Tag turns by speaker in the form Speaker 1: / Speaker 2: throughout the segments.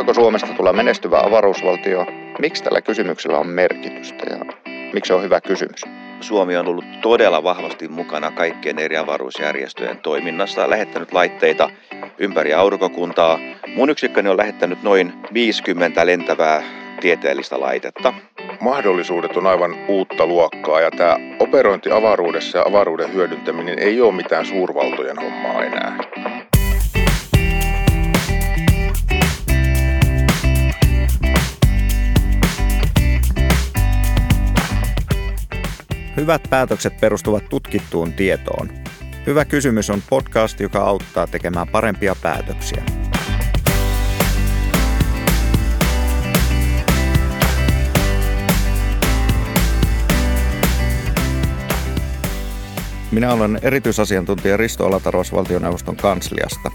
Speaker 1: Voiko Suomesta tulla menestyvä avaruusvaltio? Miksi tällä kysymyksellä on merkitystä ja miksi se on hyvä kysymys?
Speaker 2: Suomi on ollut todella vahvasti mukana kaikkien eri avaruusjärjestöjen toiminnassa, lähettänyt laitteita ympäri aurinkokuntaa. Mun yksikköni on lähettänyt noin 50 lentävää tieteellistä laitetta.
Speaker 3: Mahdollisuudet on aivan uutta luokkaa ja tämä operointi avaruudessa ja avaruuden hyödyntäminen ei ole mitään suurvaltojen hommaa enää.
Speaker 1: Hyvät päätökset perustuvat tutkittuun tietoon. Hyvä kysymys on podcast, joka auttaa tekemään parempia päätöksiä. Minä olen erityisasiantuntija Risto Alatarvas valtioneuvoston kansliasta.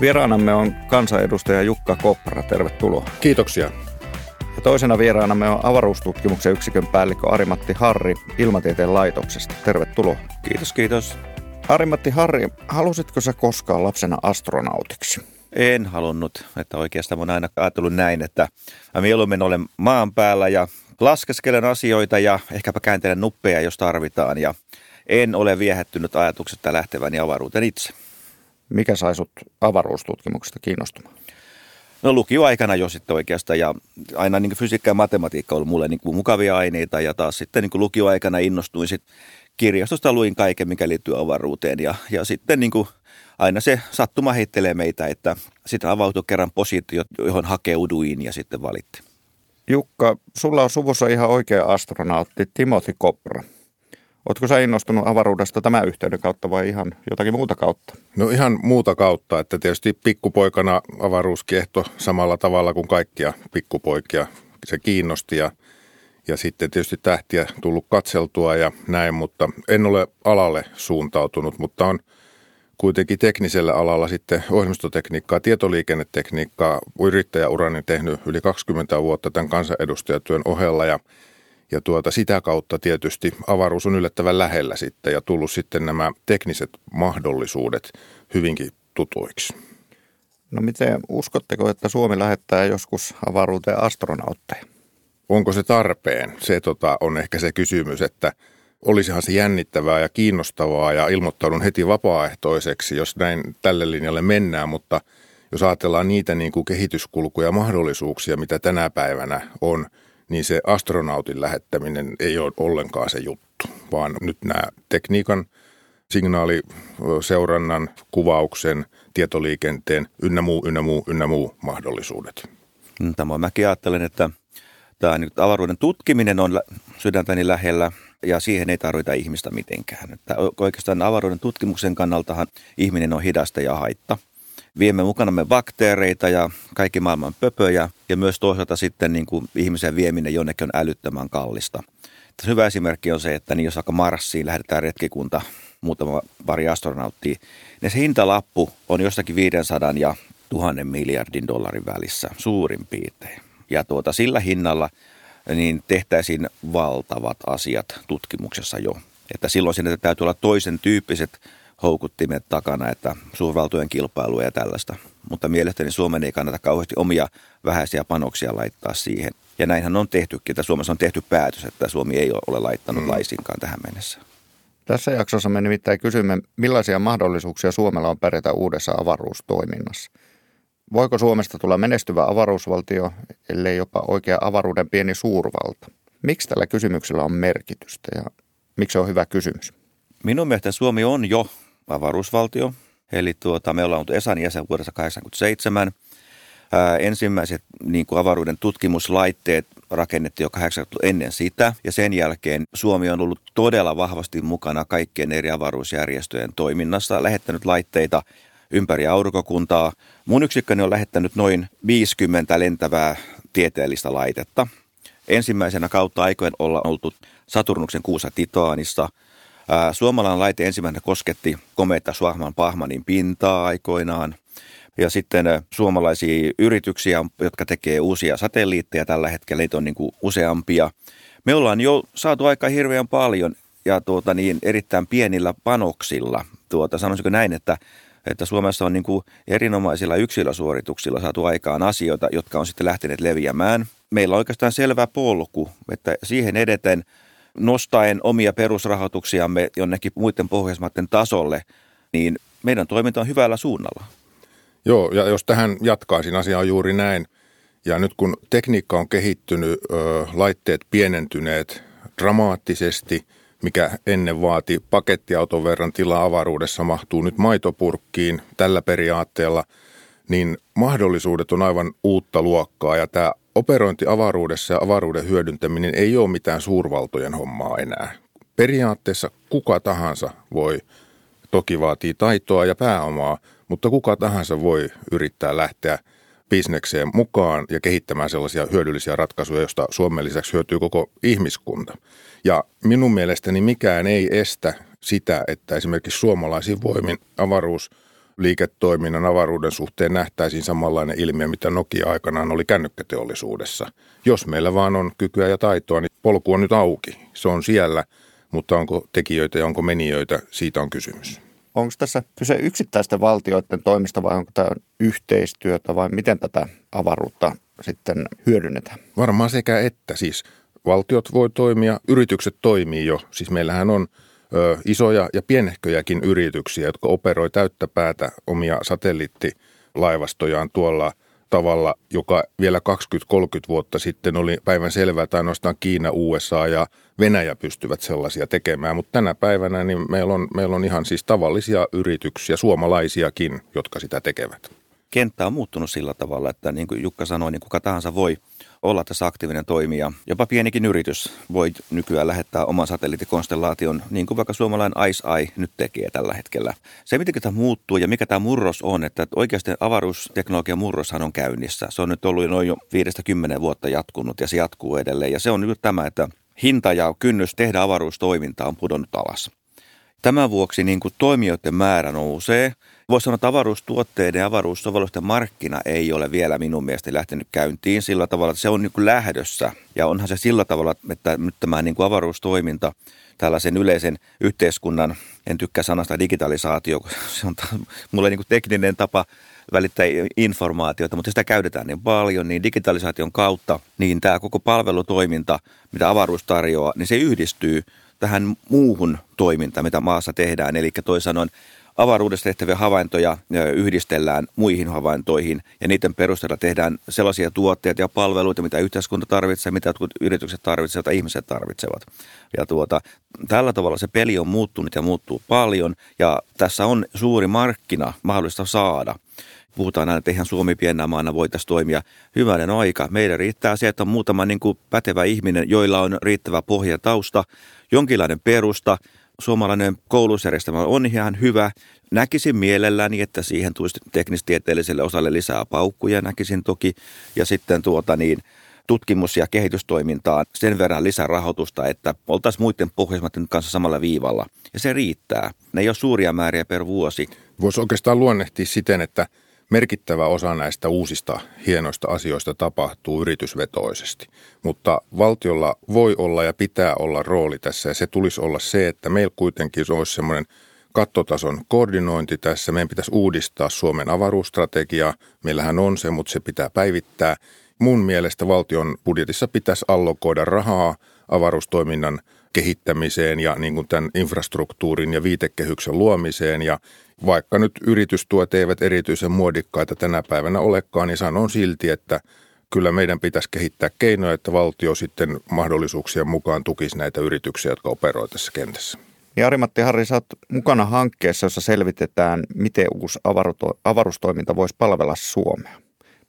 Speaker 1: Vieraanamme on kansanedustaja Jukka Kopra. Tervetuloa.
Speaker 3: Kiitoksia.
Speaker 1: Ja toisena vieraanamme on avaruustutkimuksen yksikön päällikkö Arimatti Harri Ilmatieteen laitoksesta. Tervetuloa.
Speaker 2: Kiitos, kiitos.
Speaker 1: Arimatti Harri, halusitko sä koskaan lapsena astronautiksi?
Speaker 2: En halunnut, että oikeastaan olen aina ajatellut näin, että mä mieluummin olen maan päällä ja laskeskelen asioita ja ehkäpä kääntelen nuppeja, jos tarvitaan. Ja en ole viehättynyt ajatuksesta lähteväni avaruuteen itse.
Speaker 1: Mikä sai sut avaruustutkimuksesta kiinnostumaan?
Speaker 2: No lukioaikana jo sitten oikeastaan ja aina niin fysiikka ja matematiikka oli mulle niin mukavia aineita ja taas sitten niin lukioaikana innostuin sitten kirjastosta luin kaiken, mikä liittyy avaruuteen ja, ja sitten niin aina se sattuma heittelee meitä, että sitten avautui kerran positio, johon hakeuduin ja sitten valittiin.
Speaker 1: Jukka, sulla on suvussa ihan oikea astronautti Timothy Kopra. Oletko sä innostunut avaruudesta tämän yhteyden kautta vai ihan jotakin muuta kautta?
Speaker 3: No ihan muuta kautta, että tietysti pikkupoikana avaruus kiehto samalla tavalla kuin kaikkia pikkupoikia. Se kiinnosti ja, ja sitten tietysti tähtiä tullut katseltua ja näin, mutta en ole alalle suuntautunut, mutta on kuitenkin teknisellä alalla sitten ohjelmistotekniikkaa, tietoliikennetekniikkaa, yrittäjäurani tehnyt yli 20 vuotta tämän kansanedustajatyön ohella ja – ja tuota, sitä kautta tietysti avaruus on yllättävän lähellä sitten ja tullut sitten nämä tekniset mahdollisuudet hyvinkin tutuiksi.
Speaker 1: No miten uskotteko, että Suomi lähettää joskus avaruuteen astronautteja?
Speaker 3: Onko se tarpeen? Se tota, on ehkä se kysymys, että olisihan se jännittävää ja kiinnostavaa ja ilmoittaudun heti vapaaehtoiseksi, jos näin tälle linjalle mennään, mutta jos ajatellaan niitä niin kuin kehityskulkuja ja mahdollisuuksia, mitä tänä päivänä on – niin se astronautin lähettäminen ei ole ollenkaan se juttu, vaan nyt nämä tekniikan, signaaliseurannan, kuvauksen, tietoliikenteen, ynnä muu, ynnä muu, ynnä muu mahdollisuudet.
Speaker 2: Mm, tämä mäkin ajattelen, että tämä nyt avaruuden tutkiminen on sydäntäni lähellä ja siihen ei tarvita ihmistä mitenkään. Että oikeastaan avaruuden tutkimuksen kannaltahan ihminen on hidasta ja haitta – viemme mukanamme bakteereita ja kaikki maailman pöpöjä ja myös toisaalta sitten niin kuin ihmisen vieminen jonnekin on älyttömän kallista. Tässä hyvä esimerkki on se, että niin jos vaikka Marsiin lähdetään retkikunta, muutama pari astronauttia, niin se hintalappu on jostakin 500 ja tuhannen miljardin dollarin välissä suurin piirtein. Ja tuota, sillä hinnalla niin tehtäisiin valtavat asiat tutkimuksessa jo. Että silloin sinne täytyy olla toisen tyyppiset houkuttimet takana, että suurvaltojen kilpailua ja tällaista. Mutta mielestäni Suomen ei kannata kauheasti omia vähäisiä panoksia laittaa siihen. Ja näinhän on tehtykin, että Suomessa on tehty päätös, että Suomi ei ole laittanut mm. laisinkaan tähän mennessä.
Speaker 1: Tässä jaksossa me nimittäin kysymme, millaisia mahdollisuuksia Suomella on pärjätä uudessa avaruustoiminnassa. Voiko Suomesta tulla menestyvä avaruusvaltio, ellei jopa oikea avaruuden pieni suurvalta? Miksi tällä kysymyksellä on merkitystä ja miksi se on hyvä kysymys?
Speaker 2: Minun mielestä Suomi on jo avaruusvaltio. Eli tuota, me ollaan ollut ESAN jäsen vuodessa 1987. Ää, ensimmäiset niin kuin avaruuden tutkimuslaitteet rakennettiin jo 80 ennen sitä. Ja sen jälkeen Suomi on ollut todella vahvasti mukana kaikkien eri avaruusjärjestöjen toiminnassa, lähettänyt laitteita ympäri aurinkokuntaa. Mun yksikköni on lähettänyt noin 50 lentävää tieteellistä laitetta. Ensimmäisenä kautta aikojen olla oltu Saturnuksen kuusa Titaanissa – Suomalainen laite ensimmäinen kosketti komeita Suahman Pahmanin pintaa aikoinaan. Ja sitten suomalaisia yrityksiä, jotka tekee uusia satelliitteja tällä hetkellä, niitä on niin kuin useampia. Me ollaan jo saatu aika hirveän paljon ja tuota niin, erittäin pienillä panoksilla. Tuota, sanoisinko näin, että että Suomessa on niin kuin erinomaisilla yksilösuorituksilla saatu aikaan asioita, jotka on sitten lähteneet leviämään. Meillä on oikeastaan selvä polku, että siihen edeten nostaen omia perusrahoituksiamme jonnekin muiden pohjoismaiden tasolle, niin meidän toiminta on hyvällä suunnalla.
Speaker 3: Joo, ja jos tähän jatkaisin, asia on juuri näin. Ja nyt kun tekniikka on kehittynyt, laitteet pienentyneet dramaattisesti, mikä ennen vaati pakettiauton verran tilaa avaruudessa, mahtuu nyt maitopurkkiin tällä periaatteella, niin mahdollisuudet on aivan uutta luokkaa. Ja tämä operointi avaruudessa ja avaruuden hyödyntäminen ei ole mitään suurvaltojen hommaa enää. Periaatteessa kuka tahansa voi, toki vaatii taitoa ja pääomaa, mutta kuka tahansa voi yrittää lähteä bisnekseen mukaan ja kehittämään sellaisia hyödyllisiä ratkaisuja, joista Suomen lisäksi hyötyy koko ihmiskunta. Ja minun mielestäni mikään ei estä sitä, että esimerkiksi suomalaisin voimin avaruus liiketoiminnan avaruuden suhteen nähtäisiin samanlainen ilmiö, mitä Nokia aikanaan oli kännykkäteollisuudessa. Jos meillä vaan on kykyä ja taitoa, niin polku on nyt auki. Se on siellä, mutta onko tekijöitä ja onko menijöitä, siitä on kysymys
Speaker 1: onko tässä kyse yksittäisten valtioiden toimista vai onko tämä yhteistyötä vai miten tätä avaruutta sitten hyödynnetään?
Speaker 3: Varmaan sekä että. Siis valtiot voi toimia, yritykset toimii jo. Siis meillähän on ö, isoja ja pienehköjäkin yrityksiä, jotka operoi täyttä päätä omia satelliittilaivastojaan tuolla – tavalla, joka vielä 20-30 vuotta sitten oli päivän selvää, että ainoastaan Kiina, USA ja Venäjä pystyvät sellaisia tekemään. Mutta tänä päivänä niin meillä, on, meillä on ihan siis tavallisia yrityksiä, suomalaisiakin, jotka sitä tekevät.
Speaker 2: Kenttä on muuttunut sillä tavalla, että niin kuin Jukka sanoi, niin kuka tahansa voi – olla tässä aktiivinen toimija. Jopa pienikin yritys voi nykyään lähettää oman satelliittikonstellaation, niin kuin vaikka suomalainen Eye nyt tekee tällä hetkellä. Se, miten tämä muuttuu ja mikä tämä murros on, että oikeasti avaruusteknologian murroshan on käynnissä. Se on nyt ollut noin jo 5-10 vuotta jatkunut ja se jatkuu edelleen. Ja se on nyt tämä, että hinta ja kynnys tehdä avaruustoimintaa on pudonnut alas. Tämän vuoksi niin kuin toimijoiden määrä nousee – Voisi sanoa, että avaruustuotteiden ja avaruussovellusten markkina ei ole vielä minun mielestä lähtenyt käyntiin sillä tavalla, että se on niin kuin lähdössä. Ja onhan se sillä tavalla, että nyt tämä niin kuin avaruustoiminta tällaisen yleisen yhteiskunnan, en tykkää sanasta digitalisaatio, se on mulle niin kuin tekninen tapa välittää informaatiota, mutta sitä käytetään niin paljon, niin digitalisaation kautta, niin tämä koko palvelutoiminta, mitä avaruus tarjoaa, niin se yhdistyy tähän muuhun toimintaan, mitä maassa tehdään. Eli toisin sanoen avaruudessa tehtäviä havaintoja yhdistellään muihin havaintoihin ja niiden perusteella tehdään sellaisia tuotteita ja palveluita, mitä yhteiskunta tarvitsee, mitä jotkut yritykset tarvitsevat ja ihmiset tarvitsevat. Ja tuota, tällä tavalla se peli on muuttunut ja muuttuu paljon ja tässä on suuri markkina mahdollista saada puhutaan aina, että eihän Suomi pienenä maana voitaisiin toimia hyvänen aika. Meidän riittää se, että on muutama niin kuin pätevä ihminen, joilla on riittävä pohjatausta, jonkinlainen perusta – suomalainen koulusjärjestelmä on ihan hyvä. Näkisin mielelläni, että siihen tulisi teknistieteelliselle osalle lisää paukkuja, näkisin toki. Ja sitten tuota niin, tutkimus- ja kehitystoimintaan sen verran lisärahoitusta, että oltaisiin muiden pohjoismaiden kanssa samalla viivalla. Ja se riittää. Ne ei ole suuria määriä per vuosi.
Speaker 3: Voisi oikeastaan luonnehtia siten, että – merkittävä osa näistä uusista hienoista asioista tapahtuu yritysvetoisesti. Mutta valtiolla voi olla ja pitää olla rooli tässä ja se tulisi olla se, että meillä kuitenkin olisi semmoinen kattotason koordinointi tässä. Meidän pitäisi uudistaa Suomen avaruusstrategiaa. Meillähän on se, mutta se pitää päivittää. Mun mielestä valtion budjetissa pitäisi allokoida rahaa avaruustoiminnan kehittämiseen ja niin kuin tämän infrastruktuurin ja viitekehyksen luomiseen ja vaikka nyt yritystuet eivät erityisen muodikkaita tänä päivänä olekaan, niin sanon silti, että kyllä meidän pitäisi kehittää keinoja, että valtio sitten mahdollisuuksien mukaan tukisi näitä yrityksiä, jotka operoivat tässä kentässä.
Speaker 1: Ja Ari-Matti Harri, sä oot mukana hankkeessa, jossa selvitetään, miten uusi avaruustoiminta voisi palvella Suomea.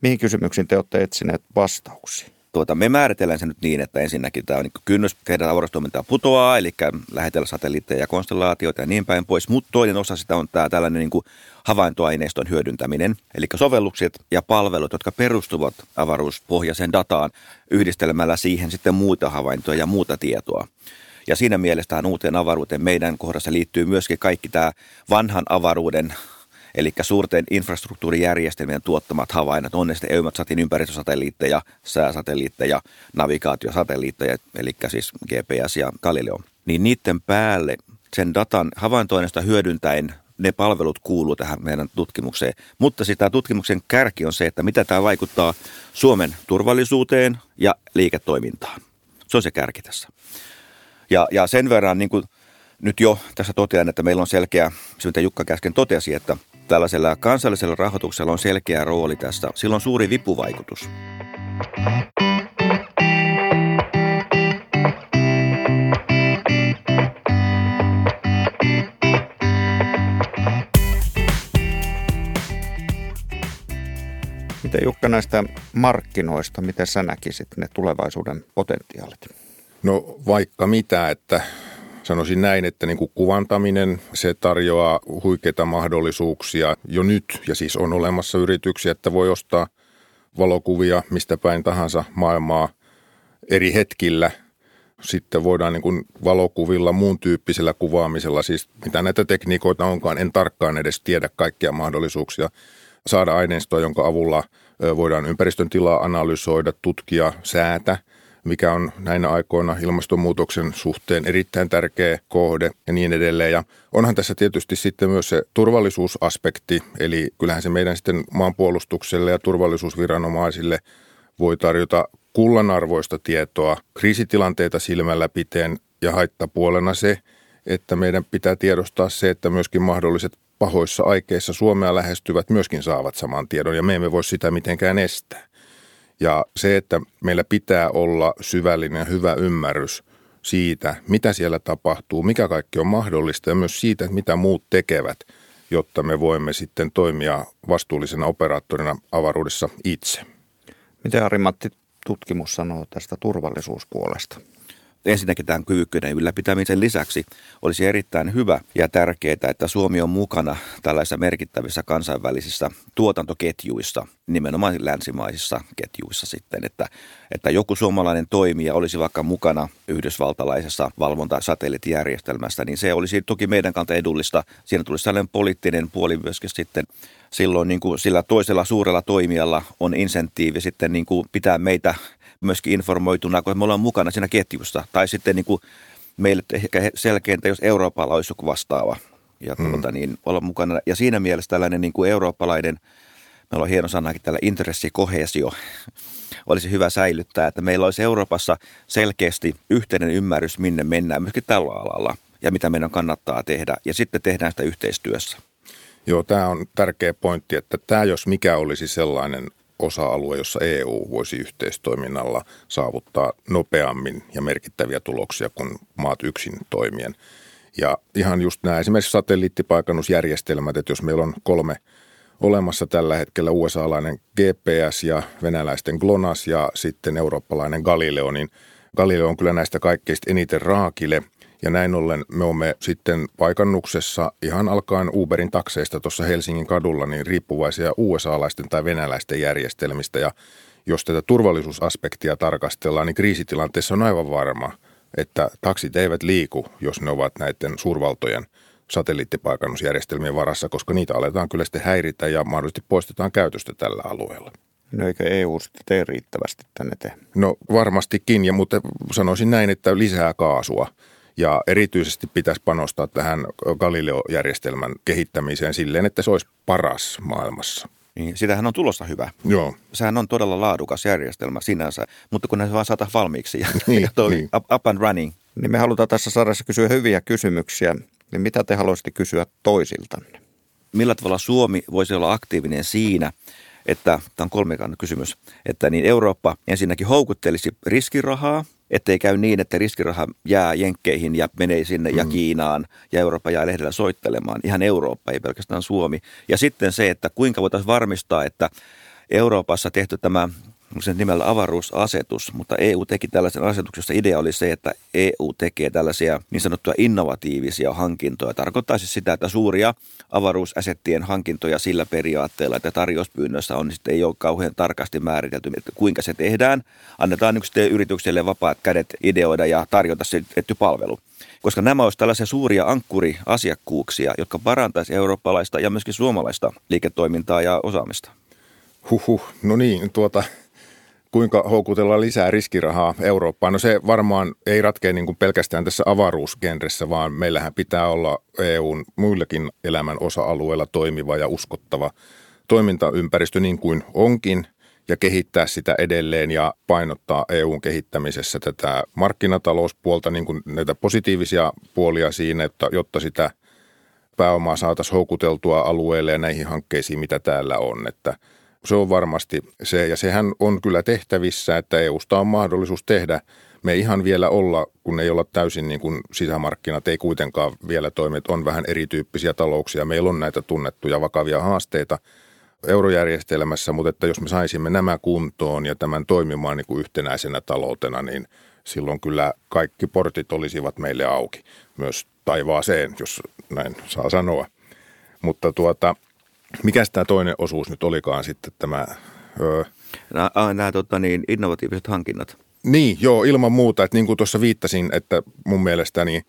Speaker 1: Mihin kysymyksiin te olette etsineet vastauksia?
Speaker 2: Tuota, me määritellään se nyt niin, että ensinnäkin tämä on niin kynnys tehdä avaruustoimintaa putoaa, eli lähetellä satelliitteja ja konstellaatioita ja niin päin pois. Mutta toinen osa sitä on tämä tällainen niin kuin havaintoaineiston hyödyntäminen, eli sovellukset ja palvelut, jotka perustuvat avaruuspohjaiseen dataan yhdistelemällä siihen sitten muita havaintoja ja muuta tietoa. Ja siinä mielessä tähän uuteen avaruuteen meidän kohdassa liittyy myöskin kaikki tämä vanhan avaruuden Eli suurten infrastruktuurijärjestelmien tuottamat havainnot, on ne sitten EUMATSATin ympäristösatelliitteja, sääsatelliitteja, navigaatiosatelliitteja, eli siis GPS ja Galileo, niin niiden päälle sen datan havaintoinnista hyödyntäen ne palvelut kuuluu tähän meidän tutkimukseen. Mutta sitä tutkimuksen kärki on se, että mitä tämä vaikuttaa Suomen turvallisuuteen ja liiketoimintaan. Se on se kärki tässä. Ja, ja sen verran niin kuin nyt jo tässä totean, että meillä on selkeä, se mitä Jukka käsken totesi, että tällaisella kansallisella rahoituksella on selkeä rooli tässä. Sillä on suuri vipuvaikutus.
Speaker 1: Miten Jukka näistä markkinoista, miten sä näkisit ne tulevaisuuden potentiaalit?
Speaker 3: No vaikka mitä, että sanoisin näin, että niin kuin kuvantaminen, se tarjoaa huikeita mahdollisuuksia jo nyt. Ja siis on olemassa yrityksiä, että voi ostaa valokuvia mistä päin tahansa maailmaa eri hetkillä. Sitten voidaan niin kuin valokuvilla, muun tyyppisellä kuvaamisella, siis mitä näitä tekniikoita onkaan, en tarkkaan edes tiedä kaikkia mahdollisuuksia saada aineistoa, jonka avulla voidaan ympäristön tilaa analysoida, tutkia säätä – mikä on näinä aikoina ilmastonmuutoksen suhteen erittäin tärkeä kohde ja niin edelleen. Ja onhan tässä tietysti sitten myös se turvallisuusaspekti, eli kyllähän se meidän sitten maanpuolustukselle ja turvallisuusviranomaisille voi tarjota kullanarvoista tietoa kriisitilanteita silmällä piteen ja haittapuolena se, että meidän pitää tiedostaa se, että myöskin mahdolliset pahoissa aikeissa Suomea lähestyvät myöskin saavat saman tiedon ja me emme voi sitä mitenkään estää. Ja se, että meillä pitää olla syvällinen hyvä ymmärrys siitä, mitä siellä tapahtuu, mikä kaikki on mahdollista ja myös siitä, mitä muut tekevät, jotta me voimme sitten toimia vastuullisena operaattorina avaruudessa itse.
Speaker 1: Miten Ari-Matti tutkimus sanoo tästä turvallisuuspuolesta?
Speaker 2: Ensinnäkin tämän kyvykkyyden ylläpitämisen lisäksi olisi erittäin hyvä ja tärkeää, että Suomi on mukana tällaisissa merkittävissä kansainvälisissä tuotantoketjuissa, nimenomaan länsimaisissa ketjuissa sitten, että, että joku suomalainen toimija olisi vaikka mukana yhdysvaltalaisessa valvontasatelliittijärjestelmässä, niin se olisi toki meidän kanta edullista. Siinä tulisi sellainen poliittinen puoli myöskin sitten silloin niin kuin sillä toisella suurella toimijalla on insentiivi sitten niin kuin pitää meitä myöskin informoituna, kun me ollaan mukana siinä ketjussa. Tai sitten niin kuin meille ehkä selkeintä, jos Euroopalla olisi joku vastaava ja hmm. tuota, niin olla mukana. Ja siinä mielessä tällainen niin kuin eurooppalainen, meillä on hieno sanakin tällä intressikohesio, olisi hyvä säilyttää, että meillä olisi Euroopassa selkeästi yhteinen ymmärrys, minne mennään myöskin tällä alalla ja mitä meidän kannattaa tehdä. Ja sitten tehdään sitä yhteistyössä.
Speaker 3: Joo, tämä on tärkeä pointti, että tämä jos mikä olisi sellainen osa-alue, jossa EU voisi yhteistoiminnalla saavuttaa nopeammin ja merkittäviä tuloksia kuin maat yksin toimien. Ja ihan just nämä esimerkiksi satelliittipaikannusjärjestelmät, että jos meillä on kolme olemassa tällä hetkellä USA-lainen GPS ja venäläisten GLONASS ja sitten eurooppalainen Galileo, niin Galileo on kyllä näistä kaikkeista eniten raakile – ja näin ollen me olemme sitten paikannuksessa ihan alkaen Uberin takseista tuossa Helsingin kadulla niin riippuvaisia USA-laisten tai venäläisten järjestelmistä. Ja jos tätä turvallisuusaspektia tarkastellaan, niin kriisitilanteessa on aivan varma, että taksit eivät liiku, jos ne ovat näiden suurvaltojen satelliittipaikannusjärjestelmien varassa, koska niitä aletaan kyllä sitten häiritä ja mahdollisesti poistetaan käytöstä tällä alueella.
Speaker 1: No eikö EU sitten tee riittävästi tänne te?
Speaker 3: No varmastikin, ja mutta sanoisin näin, että lisää kaasua – ja erityisesti pitäisi panostaa tähän Galileo-järjestelmän kehittämiseen silleen, että se olisi paras maailmassa.
Speaker 2: Niin, sitähän on tulossa hyvä.
Speaker 3: Joo.
Speaker 2: Sehän on todella laadukas järjestelmä sinänsä, mutta kun ne vaan saata valmiiksi ja,
Speaker 3: niin,
Speaker 2: ja toi
Speaker 3: niin.
Speaker 2: up, up and running.
Speaker 1: Niin me halutaan tässä sarjassa kysyä hyviä kysymyksiä. Niin mitä te haluaisitte kysyä toisiltanne?
Speaker 2: Millä tavalla Suomi voisi olla aktiivinen siinä, että, tämä on kolmikannan kysymys, että niin Eurooppa ensinnäkin houkuttelisi riskirahaa – ettei käy niin, että riskiraha jää Jenkkeihin ja menee sinne mm. ja Kiinaan ja Eurooppa jää lehdellä soittelemaan. Ihan Eurooppa, ei pelkästään Suomi. Ja sitten se, että kuinka voitaisiin varmistaa, että Euroopassa tehty tämä sen nimellä avaruusasetus, mutta EU teki tällaisen asetuksen, jossa idea oli se, että EU tekee tällaisia niin sanottuja innovatiivisia hankintoja. Tarkoittaisi sitä, että suuria avaruusasettien hankintoja sillä periaatteella, että tarjouspyynnössä on, niin sitten ei ole kauhean tarkasti määritelty, että kuinka se tehdään. Annetaan yksityisille yritykselle vapaat kädet ideoida ja tarjota se tietty palvelu koska nämä olisivat tällaisia suuria ankkuriasiakkuuksia, jotka parantaisi eurooppalaista ja myöskin suomalaista liiketoimintaa ja osaamista.
Speaker 3: Huhhuh, no niin, tuota, kuinka houkutella lisää riskirahaa Eurooppaan? No se varmaan ei ratkea niin kuin pelkästään tässä avaruusgenressä, vaan meillähän pitää olla EUn muillekin elämän osa-alueilla toimiva ja uskottava toimintaympäristö niin kuin onkin ja kehittää sitä edelleen ja painottaa EUn kehittämisessä tätä markkinatalouspuolta, niin kuin näitä positiivisia puolia siinä, että, jotta sitä pääomaa saataisiin houkuteltua alueelle ja näihin hankkeisiin, mitä täällä on. Että se on varmasti se, ja sehän on kyllä tehtävissä, että EUsta on mahdollisuus tehdä. Me ei ihan vielä olla, kun ei olla täysin niin kuin sisämarkkinat, ei kuitenkaan vielä toimi, että on vähän erityyppisiä talouksia. Meillä on näitä tunnettuja vakavia haasteita eurojärjestelmässä, mutta että jos me saisimme nämä kuntoon ja tämän toimimaan niin kuin yhtenäisenä taloutena, niin silloin kyllä kaikki portit olisivat meille auki, myös taivaaseen, jos näin saa sanoa. Mutta tuota, mikä tämä toinen osuus nyt olikaan sitten tämä... Öö,
Speaker 2: nämä, nämä tota niin, innovatiiviset hankinnat.
Speaker 3: Niin, joo, ilman muuta. Että niin kuin tuossa viittasin, että mun mielestäni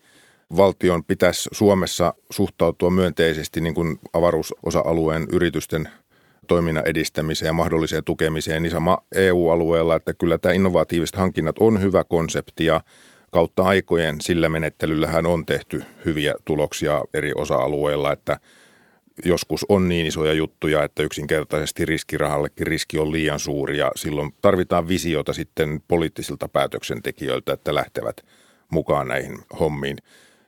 Speaker 3: valtion pitäisi Suomessa suhtautua myönteisesti niin kuin avaruusosa-alueen yritysten toiminnan edistämiseen ja mahdolliseen tukemiseen, niin sama EU-alueella, että kyllä tämä innovatiiviset hankinnat on hyvä konsepti ja kautta aikojen sillä menettelyllähän on tehty hyviä tuloksia eri osa-alueilla, että – joskus on niin isoja juttuja, että yksinkertaisesti riskirahallekin riski on liian suuri ja silloin tarvitaan visiota sitten poliittisilta päätöksentekijöiltä, että lähtevät mukaan näihin hommiin.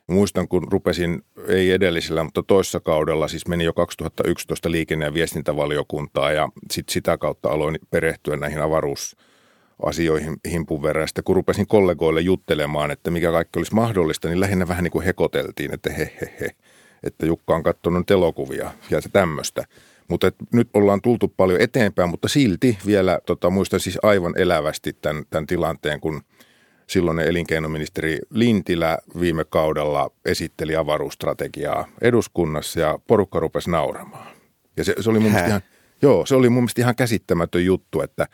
Speaker 3: Muistan, kun rupesin, ei edellisellä, mutta toissa kaudella, siis meni jo 2011 liikenne- ja viestintävaliokuntaa ja sit sitä kautta aloin perehtyä näihin avaruusasioihin himpun verran. Sitten kun rupesin kollegoille juttelemaan, että mikä kaikki olisi mahdollista, niin lähinnä vähän niin kuin hekoteltiin, että he, he, he että Jukka on katsonut elokuvia ja se tämmöistä. Mutta nyt ollaan tultu paljon eteenpäin, mutta silti vielä tota, muistan siis aivan elävästi tämän, tämän tilanteen, kun silloinen elinkeinoministeri Lintilä viime kaudella esitteli avaruusstrategiaa eduskunnassa ja porukka rupesi nauramaan. Ja se, se oli mun mielestä ihan, joo, se oli mun mielestä ihan käsittämätön juttu, että,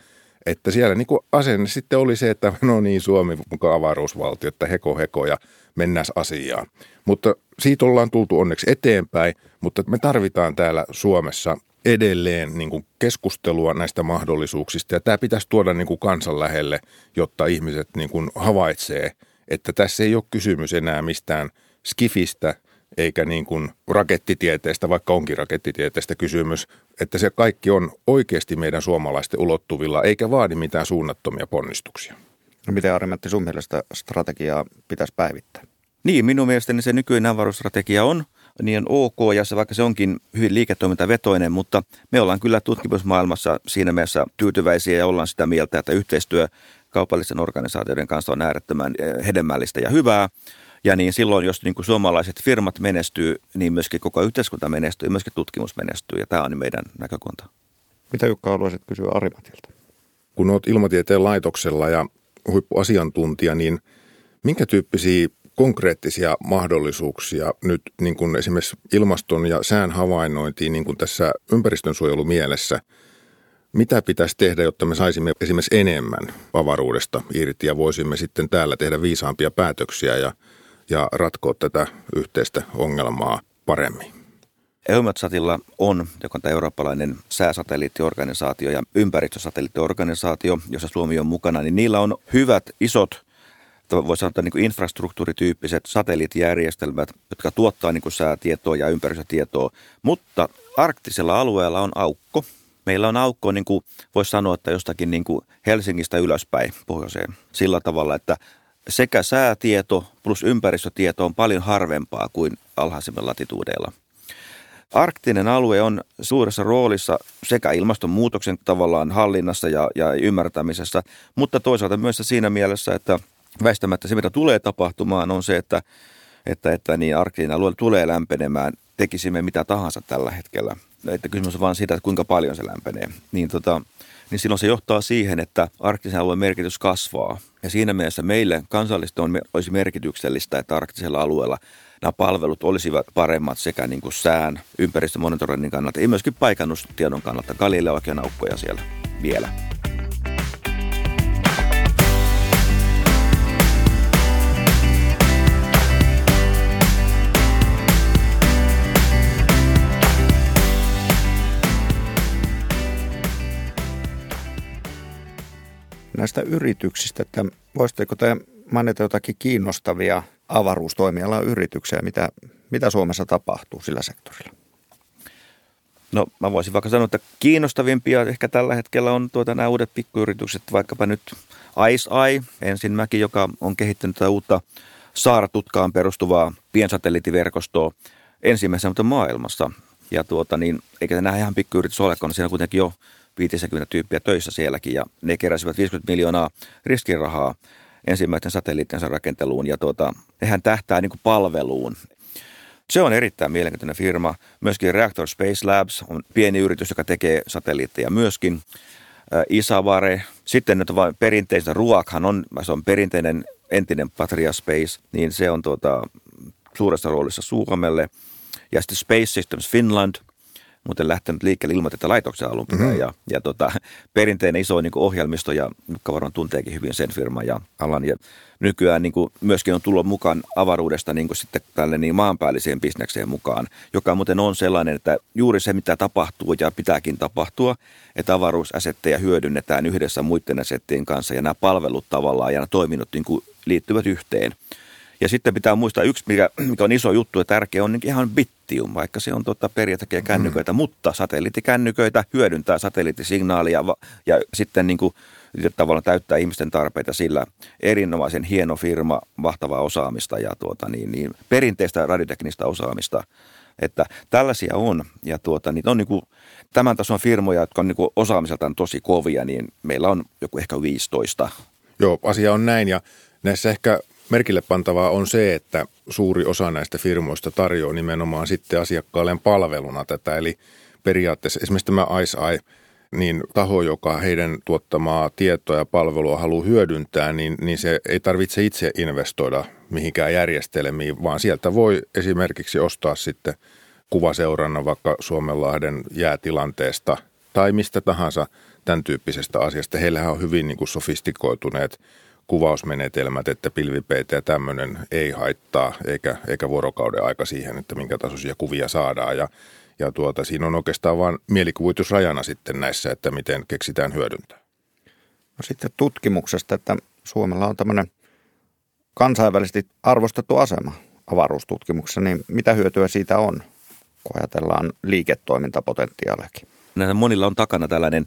Speaker 3: että siellä niin asenne sitten oli se, että no niin, Suomi mukaan avaruusvaltio, että heko heko ja mennään asiaan. Mutta siitä ollaan tultu onneksi eteenpäin, mutta me tarvitaan täällä Suomessa edelleen niin kuin keskustelua näistä mahdollisuuksista. Ja tämä pitäisi tuoda niin kuin kansan lähelle, jotta ihmiset niin kuin havaitsee, että tässä ei ole kysymys enää mistään skifistä eikä niin kuin rakettitieteestä, vaikka onkin rakettitieteestä kysymys, että se kaikki on oikeasti meidän suomalaisten ulottuvilla, eikä vaadi mitään suunnattomia ponnistuksia.
Speaker 1: No miten Arimetti sun mielestä strategiaa pitäisi päivittää?
Speaker 2: Niin, minun mielestäni se nykyinen avaruusstrategia on niin ok, ja se, vaikka se onkin hyvin liiketoimintavetoinen, mutta me ollaan kyllä tutkimusmaailmassa siinä mielessä tyytyväisiä ja ollaan sitä mieltä, että yhteistyö kaupallisten organisaatioiden kanssa on äärettömän eh, hedelmällistä ja hyvää. Ja niin silloin, jos niin kuin suomalaiset firmat menestyy, niin myöskin koko yhteiskunta menestyy ja myöskin tutkimus menestyy. Ja tämä on meidän näkökunta.
Speaker 1: Mitä Jukka haluaisit kysyä Arimatilta?
Speaker 3: Kun olet ilmatieteen laitoksella ja huippuasiantuntija, niin minkä tyyppisiä konkreettisia mahdollisuuksia nyt niin kuin esimerkiksi ilmaston ja sään havainnointiin niin kuin tässä ympäristönsuojelumielessä. Mitä pitäisi tehdä, jotta me saisimme esimerkiksi enemmän avaruudesta irti ja voisimme sitten täällä tehdä viisaampia päätöksiä ja, ja ratkoa tätä yhteistä ongelmaa paremmin?
Speaker 2: EUMETSATilla on, joka on tämä eurooppalainen sääsatelliittiorganisaatio ja ympäristösatelliittiorganisaatio, jossa Suomi on mukana, niin niillä on hyvät isot voisi sanoa, niin kuin infrastruktuurityyppiset satelliittijärjestelmät, jotka tuottaa niin kuin säätietoa ja ympäristötietoa. Mutta arktisella alueella on aukko. Meillä on aukko, niin kuin voisi sanoa, että jostakin niin kuin Helsingistä ylöspäin pohjoiseen. Sillä tavalla, että sekä säätieto plus ympäristötieto on paljon harvempaa kuin alhaisemmilla latituudeilla. Arktinen alue on suuressa roolissa sekä ilmastonmuutoksen tavallaan hallinnassa ja, ja ymmärtämisessä, mutta toisaalta myös siinä mielessä, että – väistämättä se, mitä tulee tapahtumaan, on se, että, että, että niin arktinen alue tulee lämpenemään, tekisimme mitä tahansa tällä hetkellä. Että kysymys on vain siitä, että kuinka paljon se lämpenee. Niin, tota, niin silloin se johtaa siihen, että arktisen alueen merkitys kasvaa. Ja siinä mielessä meille kansallisesti on, olisi merkityksellistä, että arktisella alueella nämä palvelut olisivat paremmat sekä niin kuin sään, ympäristömonitoroinnin kannalta ja myöskin paikannustiedon kannalta. Galileokin on aukkoja siellä vielä.
Speaker 1: Näistä yrityksistä, että voisitteko te mainita jotakin kiinnostavia avaruustoimialan yrityksiä, mitä, mitä Suomessa tapahtuu sillä sektorilla?
Speaker 2: No mä voisin vaikka sanoa, että kiinnostavimpia ehkä tällä hetkellä on tuota nämä uudet pikkuyritykset, vaikkapa nyt Ice Eye, ensinmäki, joka on kehittänyt tätä uutta saaratutkaan perustuvaa piensatelliittiverkostoa ensimmäisenä mutta maailmassa. Ja tuota, niin, eikä se nähdä ihan pikkuyritys ole, kun siellä on kuitenkin jo 50 tyyppiä töissä sielläkin ja ne keräsivät 50 miljoonaa riskirahaa ensimmäisten satelliittensa rakenteluun ja tuota, nehän tähtää niin kuin palveluun. Se on erittäin mielenkiintoinen firma. Myöskin Reactor Space Labs on pieni yritys, joka tekee satelliitteja myöskin. Isavare. Sitten nyt vain perinteistä Ruakhan on, se on perinteinen entinen Patria Space, niin se on tuota, suuressa roolissa Suomelle. Ja sitten Space Systems Finland – muuten lähtenyt liikkeelle ilmoitetta laitoksen alun pitäen. Mm-hmm. Ja, ja tota, perinteinen iso niin kuin ohjelmisto ja Mukka varmaan tunteekin hyvin sen firman ja alan. Ja nykyään niin kuin myöskin on tullut mukaan avaruudesta niin kuin sitten tälle niin maanpäälliseen bisnekseen mukaan, joka muuten on sellainen, että juuri se mitä tapahtuu ja pitääkin tapahtua, että avaruusasetteja hyödynnetään yhdessä muiden asettien kanssa ja nämä palvelut tavallaan ja nämä toiminnot niin kuin liittyvät yhteen. Ja sitten pitää muistaa yksi, mikä, mikä on iso juttu ja tärkeä, on ihan bittium, vaikka se on tota periaatteessa kännyköitä, mm. mutta satelliittikännyköitä hyödyntää satelliittisignaalia ja sitten niin kuin tavallaan täyttää ihmisten tarpeita sillä erinomaisen hieno firma, mahtavaa osaamista ja tuota, niin, niin, perinteistä radioteknistä osaamista. Että tällaisia on ja tuota, niin on niin kuin, tämän tason firmoja, jotka on niin kuin osaamiseltaan tosi kovia, niin meillä on joku ehkä 15.
Speaker 3: Joo, asia on näin ja näissä ehkä merkille pantavaa on se, että suuri osa näistä firmoista tarjoaa nimenomaan sitten asiakkaalleen palveluna tätä. Eli periaatteessa esimerkiksi tämä IceEye, niin taho, joka heidän tuottamaa tietoa ja palvelua haluaa hyödyntää, niin, niin se ei tarvitse itse investoida mihinkään järjestelmiin, vaan sieltä voi esimerkiksi ostaa sitten kuvaseurannan vaikka Suomenlahden jäätilanteesta tai mistä tahansa tämän tyyppisestä asiasta. Heillähän on hyvin niin kuin sofistikoituneet kuvausmenetelmät, että pilvipeitä ja tämmöinen ei haittaa, eikä, eikä vuorokauden aika siihen, että minkä tasoisia kuvia saadaan. Ja, ja tuota, siinä on oikeastaan vain mielikuvitusrajana sitten näissä, että miten keksitään hyödyntää.
Speaker 1: No sitten tutkimuksesta, että Suomella on tämmöinen kansainvälisesti arvostettu asema avaruustutkimuksessa, niin mitä hyötyä siitä on, kun ajatellaan liiketoimintapotentiaaliakin?
Speaker 2: Näillä monilla on takana tällainen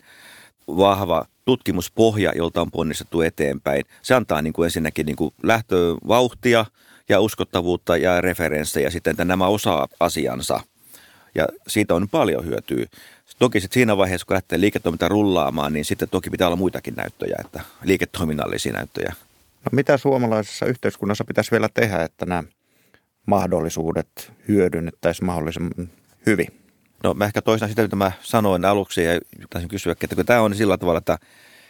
Speaker 2: vahva tutkimuspohja, jolta on ponnistettu eteenpäin. Se antaa niin kuin ensinnäkin niin kuin lähtövauhtia ja uskottavuutta ja referenssejä sitten, että nämä osaa asiansa. Ja siitä on paljon hyötyä. Toki sitten siinä vaiheessa, kun lähtee liiketoiminta rullaamaan, niin sitten toki pitää olla muitakin näyttöjä, että liiketoiminnallisia näyttöjä.
Speaker 1: No mitä suomalaisessa yhteiskunnassa pitäisi vielä tehdä, että nämä mahdollisuudet hyödynnettäisiin mahdollisimman hyvin?
Speaker 2: No mä ehkä toistan sitä, mitä mä sanoin aluksi ja taisin kysyä, että kun tämä on sillä tavalla, että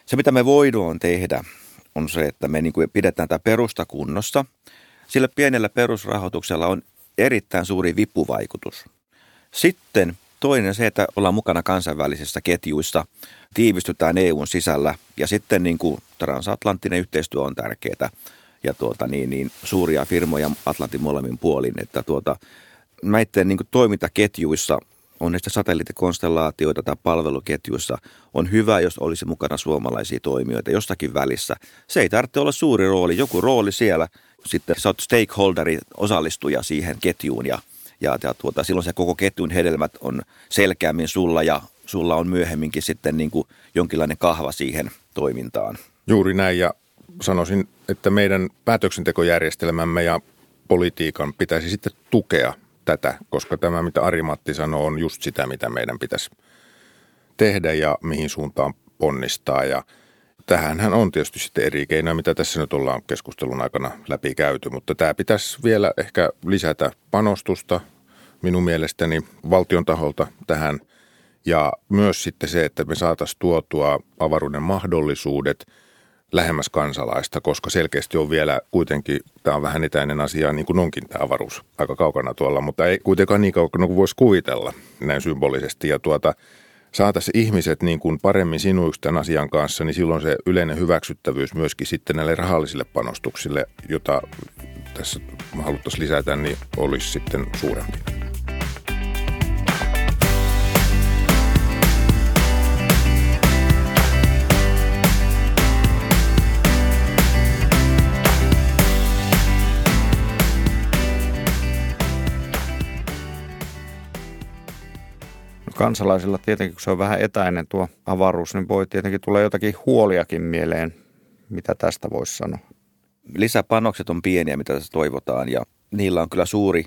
Speaker 2: se mitä me voidaan tehdä on se, että me niin kuin pidetään tämä perusta kunnossa. Sillä pienellä perusrahoituksella on erittäin suuri vipuvaikutus. Sitten toinen se, että ollaan mukana kansainvälisissä ketjuissa, tiivistytään EUn sisällä ja sitten niin kuin transatlanttinen yhteistyö on tärkeää ja tuota, niin, niin, suuria firmoja Atlantin molemmin puolin, että tuota, näiden niin kuin toimintaketjuissa on näistä satelliittikonstellaatioita tai palveluketjuissa, on hyvä, jos olisi mukana suomalaisia toimijoita jostakin välissä. Se ei tarvitse olla suuri rooli, joku rooli siellä, sitten sä oot stakeholderi, osallistuja siihen ketjuun ja, ja, ja tuota, silloin se koko ketjun hedelmät on selkeämmin sulla ja sulla on myöhemminkin sitten niin kuin jonkinlainen kahva siihen toimintaan.
Speaker 3: Juuri näin ja sanoisin, että meidän päätöksentekojärjestelmämme ja politiikan pitäisi sitten tukea tätä, koska tämä, mitä Ari-Matti sanoo, on just sitä, mitä meidän pitäisi tehdä ja mihin suuntaan ponnistaa. Ja tähänhän on tietysti sitten eri keinoja, mitä tässä nyt ollaan keskustelun aikana läpi käyty, mutta tämä pitäisi vielä ehkä lisätä panostusta minun mielestäni valtion taholta tähän ja myös sitten se, että me saataisiin tuotua avaruuden mahdollisuudet – lähemmäs kansalaista, koska selkeästi on vielä kuitenkin, tämä on vähän etäinen asia, niin kuin onkin tämä avaruus aika kaukana tuolla, mutta ei kuitenkaan niin kaukana kuin voisi kuvitella näin symbolisesti. Ja tuota, saataisiin ihmiset niin kuin paremmin sinuiksi tämän asian kanssa, niin silloin se yleinen hyväksyttävyys myöskin sitten näille rahallisille panostuksille, jota tässä haluttaisiin lisätä, niin olisi sitten suurempi.
Speaker 1: Kansalaisilla tietenkin, kun se on vähän etäinen tuo avaruus, niin voi tietenkin tulla jotakin huoliakin mieleen, mitä tästä voisi sanoa.
Speaker 2: Lisäpanokset on pieniä, mitä tässä toivotaan ja niillä on kyllä suuri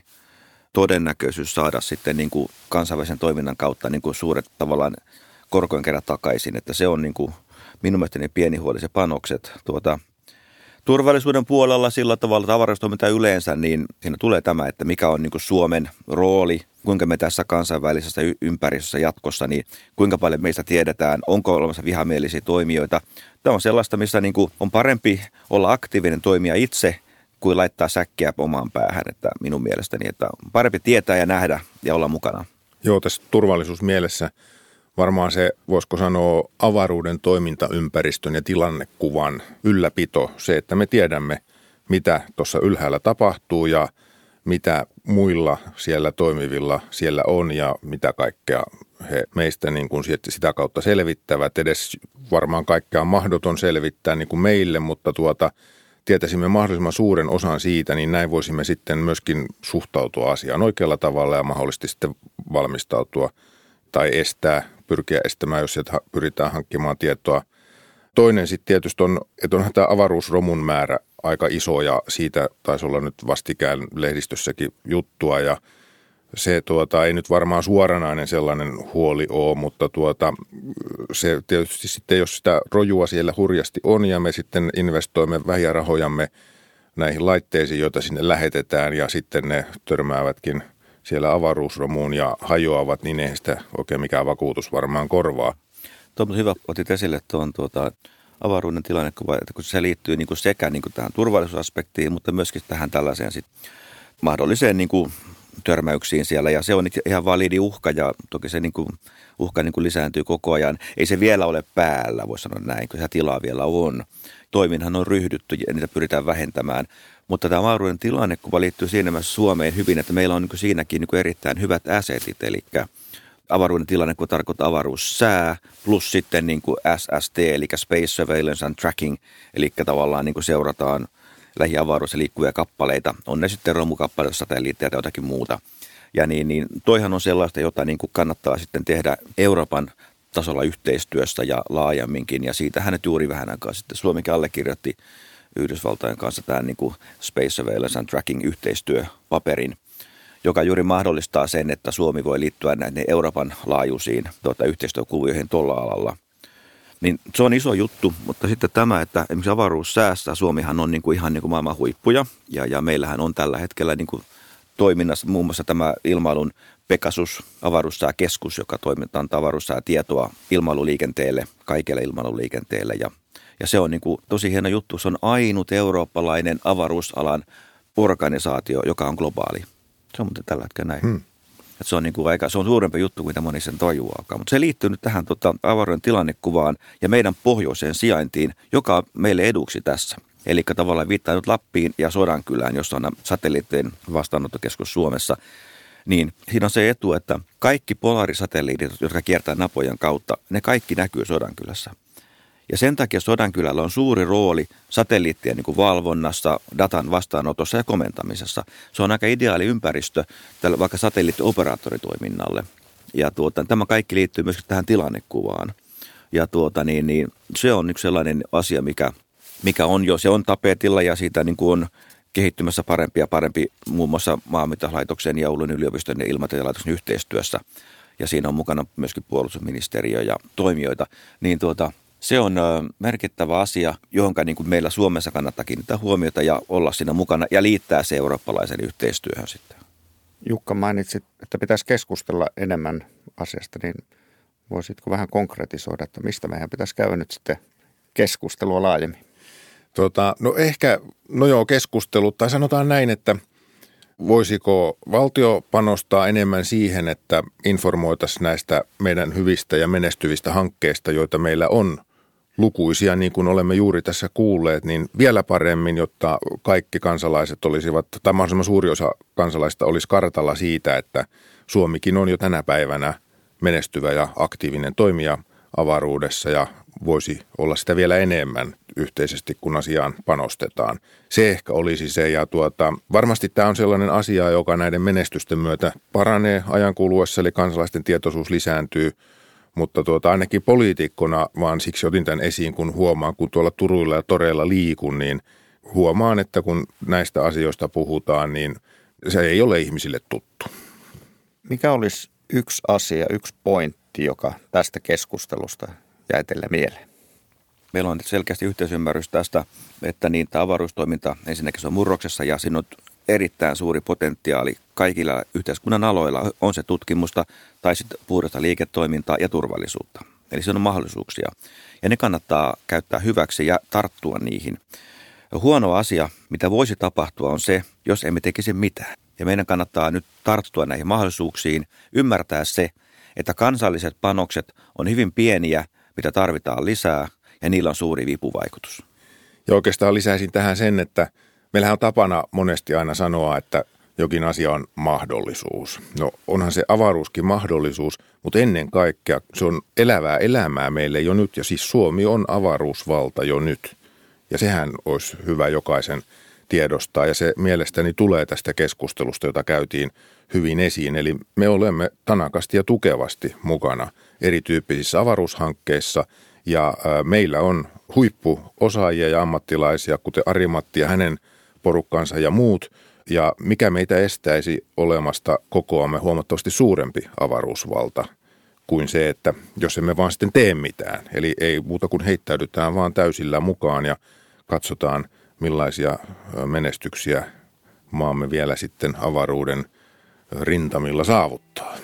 Speaker 2: todennäköisyys saada sitten niin kuin kansainvälisen toiminnan kautta niin kuin suuret tavallaan korkojen kerran takaisin. Että se on niin kuin minun mielestäni pieni huoli se panokset. Tuota, turvallisuuden puolella sillä tavalla, että avaruustoiminta yleensä, niin siinä tulee tämä, että mikä on niin Suomen rooli, kuinka me tässä kansainvälisessä ympäristössä jatkossa, niin kuinka paljon meistä tiedetään, onko olemassa vihamielisiä toimijoita. Tämä on sellaista, missä niin on parempi olla aktiivinen toimija itse kuin laittaa säkkiä omaan päähän, että minun mielestäni, että on parempi tietää ja nähdä ja olla mukana.
Speaker 3: Joo, tässä turvallisuusmielessä varmaan se, voisiko sanoa, avaruuden toimintaympäristön ja tilannekuvan ylläpito, se, että me tiedämme, mitä tuossa ylhäällä tapahtuu ja mitä muilla siellä toimivilla siellä on ja mitä kaikkea he meistä niin kuin sitä kautta selvittävät. Edes varmaan kaikkea on mahdoton selvittää niin kuin meille, mutta tuota, tietäisimme mahdollisimman suuren osan siitä, niin näin voisimme sitten myöskin suhtautua asiaan oikealla tavalla ja mahdollisesti sitten valmistautua tai estää, pyrkiä estämään, jos sieltä pyritään hankkimaan tietoa. Toinen sitten tietysti on, että onhan tämä avaruusromun määrä aika iso ja siitä taisi olla nyt vastikään lehdistössäkin juttua ja se tuota, ei nyt varmaan suoranainen sellainen huoli ole, mutta tuota, se tietysti sitten, jos sitä rojua siellä hurjasti on ja me sitten investoimme vähiä rahojamme näihin laitteisiin, joita sinne lähetetään ja sitten ne törmäävätkin siellä avaruusromuun ja hajoavat, niin eihän sitä oikein mikään vakuutus varmaan korvaa.
Speaker 2: Tuo on hyvä, otit esille tuon tuota, avaruuden tilannekuva, kun se liittyy niin kuin sekä niin kuin tähän turvallisuusaspektiin, mutta myöskin tähän tällaiseen sit mahdolliseen niin kuin törmäyksiin siellä ja se on ihan validi uhka ja toki se niin kuin, uhka niin kuin lisääntyy koko ajan. Ei se vielä ole päällä, voisi sanoa näin, kun se tilaa vielä on. Toiminhan on ryhdytty ja niitä pyritään vähentämään. Mutta tämä avaruuden tilannekuva liittyy siinä mielessä Suomeen hyvin, että meillä on niin siinäkin niin erittäin hyvät assetit, eli avaruuden tilanne, kun tarkoittaa avaruussää, plus sitten niin kuin SST, eli Space Surveillance and Tracking, eli tavallaan niin kuin seurataan lähiavaruudessa liikkuvia kappaleita, on ne sitten romukappaleita, satelliitteja tai jotakin muuta. Ja niin, niin toihan on sellaista, jota niin kuin kannattaa sitten tehdä Euroopan tasolla yhteistyössä ja laajemminkin. Ja siitä hänet juuri vähän aikaa sitten Suomikin allekirjoitti Yhdysvaltain kanssa tämän niin kuin Space Surveillance and Tracking yhteistyöpaperin, joka juuri mahdollistaa sen, että Suomi voi liittyä näiden Euroopan laajuisiin tuota, yhteistyökuvioihin tuolla alalla – niin se on iso juttu, mutta sitten tämä, että esimerkiksi avaruussäässä Suomihan on niin kuin ihan niin kuin maailman huippuja ja, ja meillähän on tällä hetkellä niin kuin toiminnassa muun muassa tämä ilmailun Pegasus avaruussääkeskus, joka toimittaa avaruussää tietoa ilmailuliikenteelle, kaikille ilmailuliikenteelle ja, ja se on niin kuin tosi hieno juttu. Se on ainut eurooppalainen avaruusalan organisaatio, joka on globaali. Se on muuten tällä hetkellä näin. Hmm. Että se, on niin kuin aika, se on suurempi juttu kuin moni sen tajuaakaan. Mutta se liittyy nyt tähän tota, avaruuden tilannekuvaan ja meidän pohjoiseen sijaintiin, joka on meille eduksi tässä. Eli tavallaan viittaa nyt Lappiin ja Sodankylään, jossa on satelliittien vastaanottokeskus Suomessa. Niin siinä on se etu, että kaikki polarisatelliitit, jotka kiertää napojen kautta, ne kaikki näkyy Sodankylässä. Ja sen takia Sodankylällä on suuri rooli satelliittien niin kuin valvonnassa, datan vastaanotossa ja komentamisessa. Se on aika ideaali ympäristö tälle vaikka satelliittioperaattoritoiminnalle. Ja tuota, tämä kaikki liittyy myös tähän tilannekuvaan. Ja tuota, niin, niin, se on yksi sellainen asia, mikä, mikä on jo, se on tapetilla ja siitä niin kuin on kehittymässä parempi ja parempi muun muassa maanmittauslaitoksen ja Oulun yliopiston ja ilmatieteen yhteistyössä. Ja siinä on mukana myöskin puolustusministeriö ja toimijoita. Niin tuota, se on merkittävä asia, johon niin kuin meillä Suomessa kannattaa kiinnittää huomiota ja olla siinä mukana ja liittää se eurooppalaisen yhteistyöhön sitten.
Speaker 1: Jukka mainitsit, että pitäisi keskustella enemmän asiasta, niin voisitko vähän konkretisoida, että mistä meidän pitäisi käydä nyt sitten keskustelua laajemmin?
Speaker 3: Tota, no ehkä, no joo, keskustelu, tai sanotaan näin, että voisiko valtio panostaa enemmän siihen, että informoitaisiin näistä meidän hyvistä ja menestyvistä hankkeista, joita meillä on lukuisia, niin kuin olemme juuri tässä kuulleet, niin vielä paremmin, jotta kaikki kansalaiset olisivat, tai mahdollisimman suuri osa kansalaista olisi kartalla siitä, että Suomikin on jo tänä päivänä menestyvä ja aktiivinen toimija avaruudessa ja voisi olla sitä vielä enemmän yhteisesti, kun asiaan panostetaan. Se ehkä olisi se, ja tuota, varmasti tämä on sellainen asia, joka näiden menestysten myötä paranee ajan kuluessa, eli kansalaisten tietoisuus lisääntyy, mutta tuota, ainakin poliitikkona, vaan siksi otin tämän esiin, kun huomaan, kun tuolla Turuilla ja Toreilla liikun, niin huomaan, että kun näistä asioista puhutaan, niin se ei ole ihmisille tuttu.
Speaker 1: Mikä olisi yksi asia, yksi pointti, joka tästä keskustelusta jäi teille mieleen?
Speaker 2: Meillä on selkeästi yhteisymmärrys tästä, että niin tämä avaruustoiminta ensinnäkin se on murroksessa ja siinä on erittäin suuri potentiaali kaikilla yhteiskunnan aloilla, on se tutkimusta tai sitten puhdasta liiketoimintaa ja turvallisuutta. Eli se on mahdollisuuksia ja ne kannattaa käyttää hyväksi ja tarttua niihin. Huono asia, mitä voisi tapahtua, on se, jos emme tekisi mitään. Ja meidän kannattaa nyt tarttua näihin mahdollisuuksiin, ymmärtää se, että kansalliset panokset on hyvin pieniä, mitä tarvitaan lisää, ja niillä on suuri vipuvaikutus.
Speaker 3: Ja oikeastaan lisäisin tähän sen, että meillähän on tapana monesti aina sanoa, että jokin asia on mahdollisuus. No onhan se avaruuskin mahdollisuus, mutta ennen kaikkea se on elävää elämää meille jo nyt, ja siis Suomi on avaruusvalta jo nyt. Ja sehän olisi hyvä jokaisen tiedostaa ja se mielestäni tulee tästä keskustelusta, jota käytiin hyvin esiin. Eli me olemme tanakasti ja tukevasti mukana erityyppisissä avaruushankkeissa ja meillä on huippuosaajia ja ammattilaisia, kuten Arimatti ja hänen porukkansa ja muut. Ja mikä meitä estäisi olemasta kokoamme huomattavasti suurempi avaruusvalta kuin se, että jos emme vaan sitten tee mitään. Eli ei muuta kuin heittäydytään vaan täysillä mukaan ja katsotaan – millaisia menestyksiä maamme vielä sitten avaruuden rintamilla saavuttaa.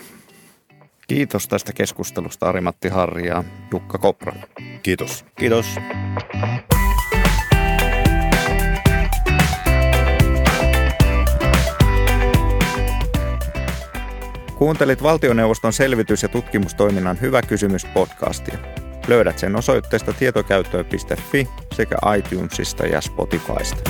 Speaker 1: Kiitos tästä keskustelusta Ari-Matti Harri ja Jukka Kopra.
Speaker 3: Kiitos.
Speaker 2: Kiitos.
Speaker 1: Kuuntelit valtioneuvoston selvitys- ja tutkimustoiminnan Hyvä kysymys podcastia. Löydät sen osoitteesta tietokäyttöön.fi sekä iTunesista ja Spotifysta.